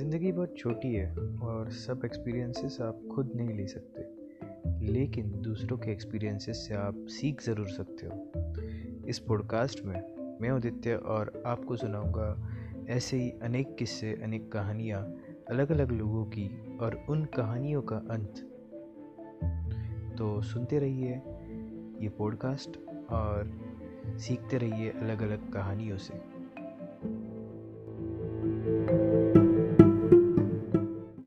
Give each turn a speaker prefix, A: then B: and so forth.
A: ज़िंदगी बहुत छोटी है और सब एक्सपीरियंसेस आप खुद नहीं ले सकते। लेकिन दूसरों के एक्सपीरियंसेस से आप सीख ज़रूर सकते हो। इस पॉडकास्ट में मैं उदित्य और आपको सुनाऊँगा ऐसे ही अनेक किस्से, अनेक कहानियाँ अलग अलग लोगों की और उन कहानियों का अंत। तो सुनते रहिए ये पॉडकास्ट और सीखते रहिए अलग अलग कहानियों से।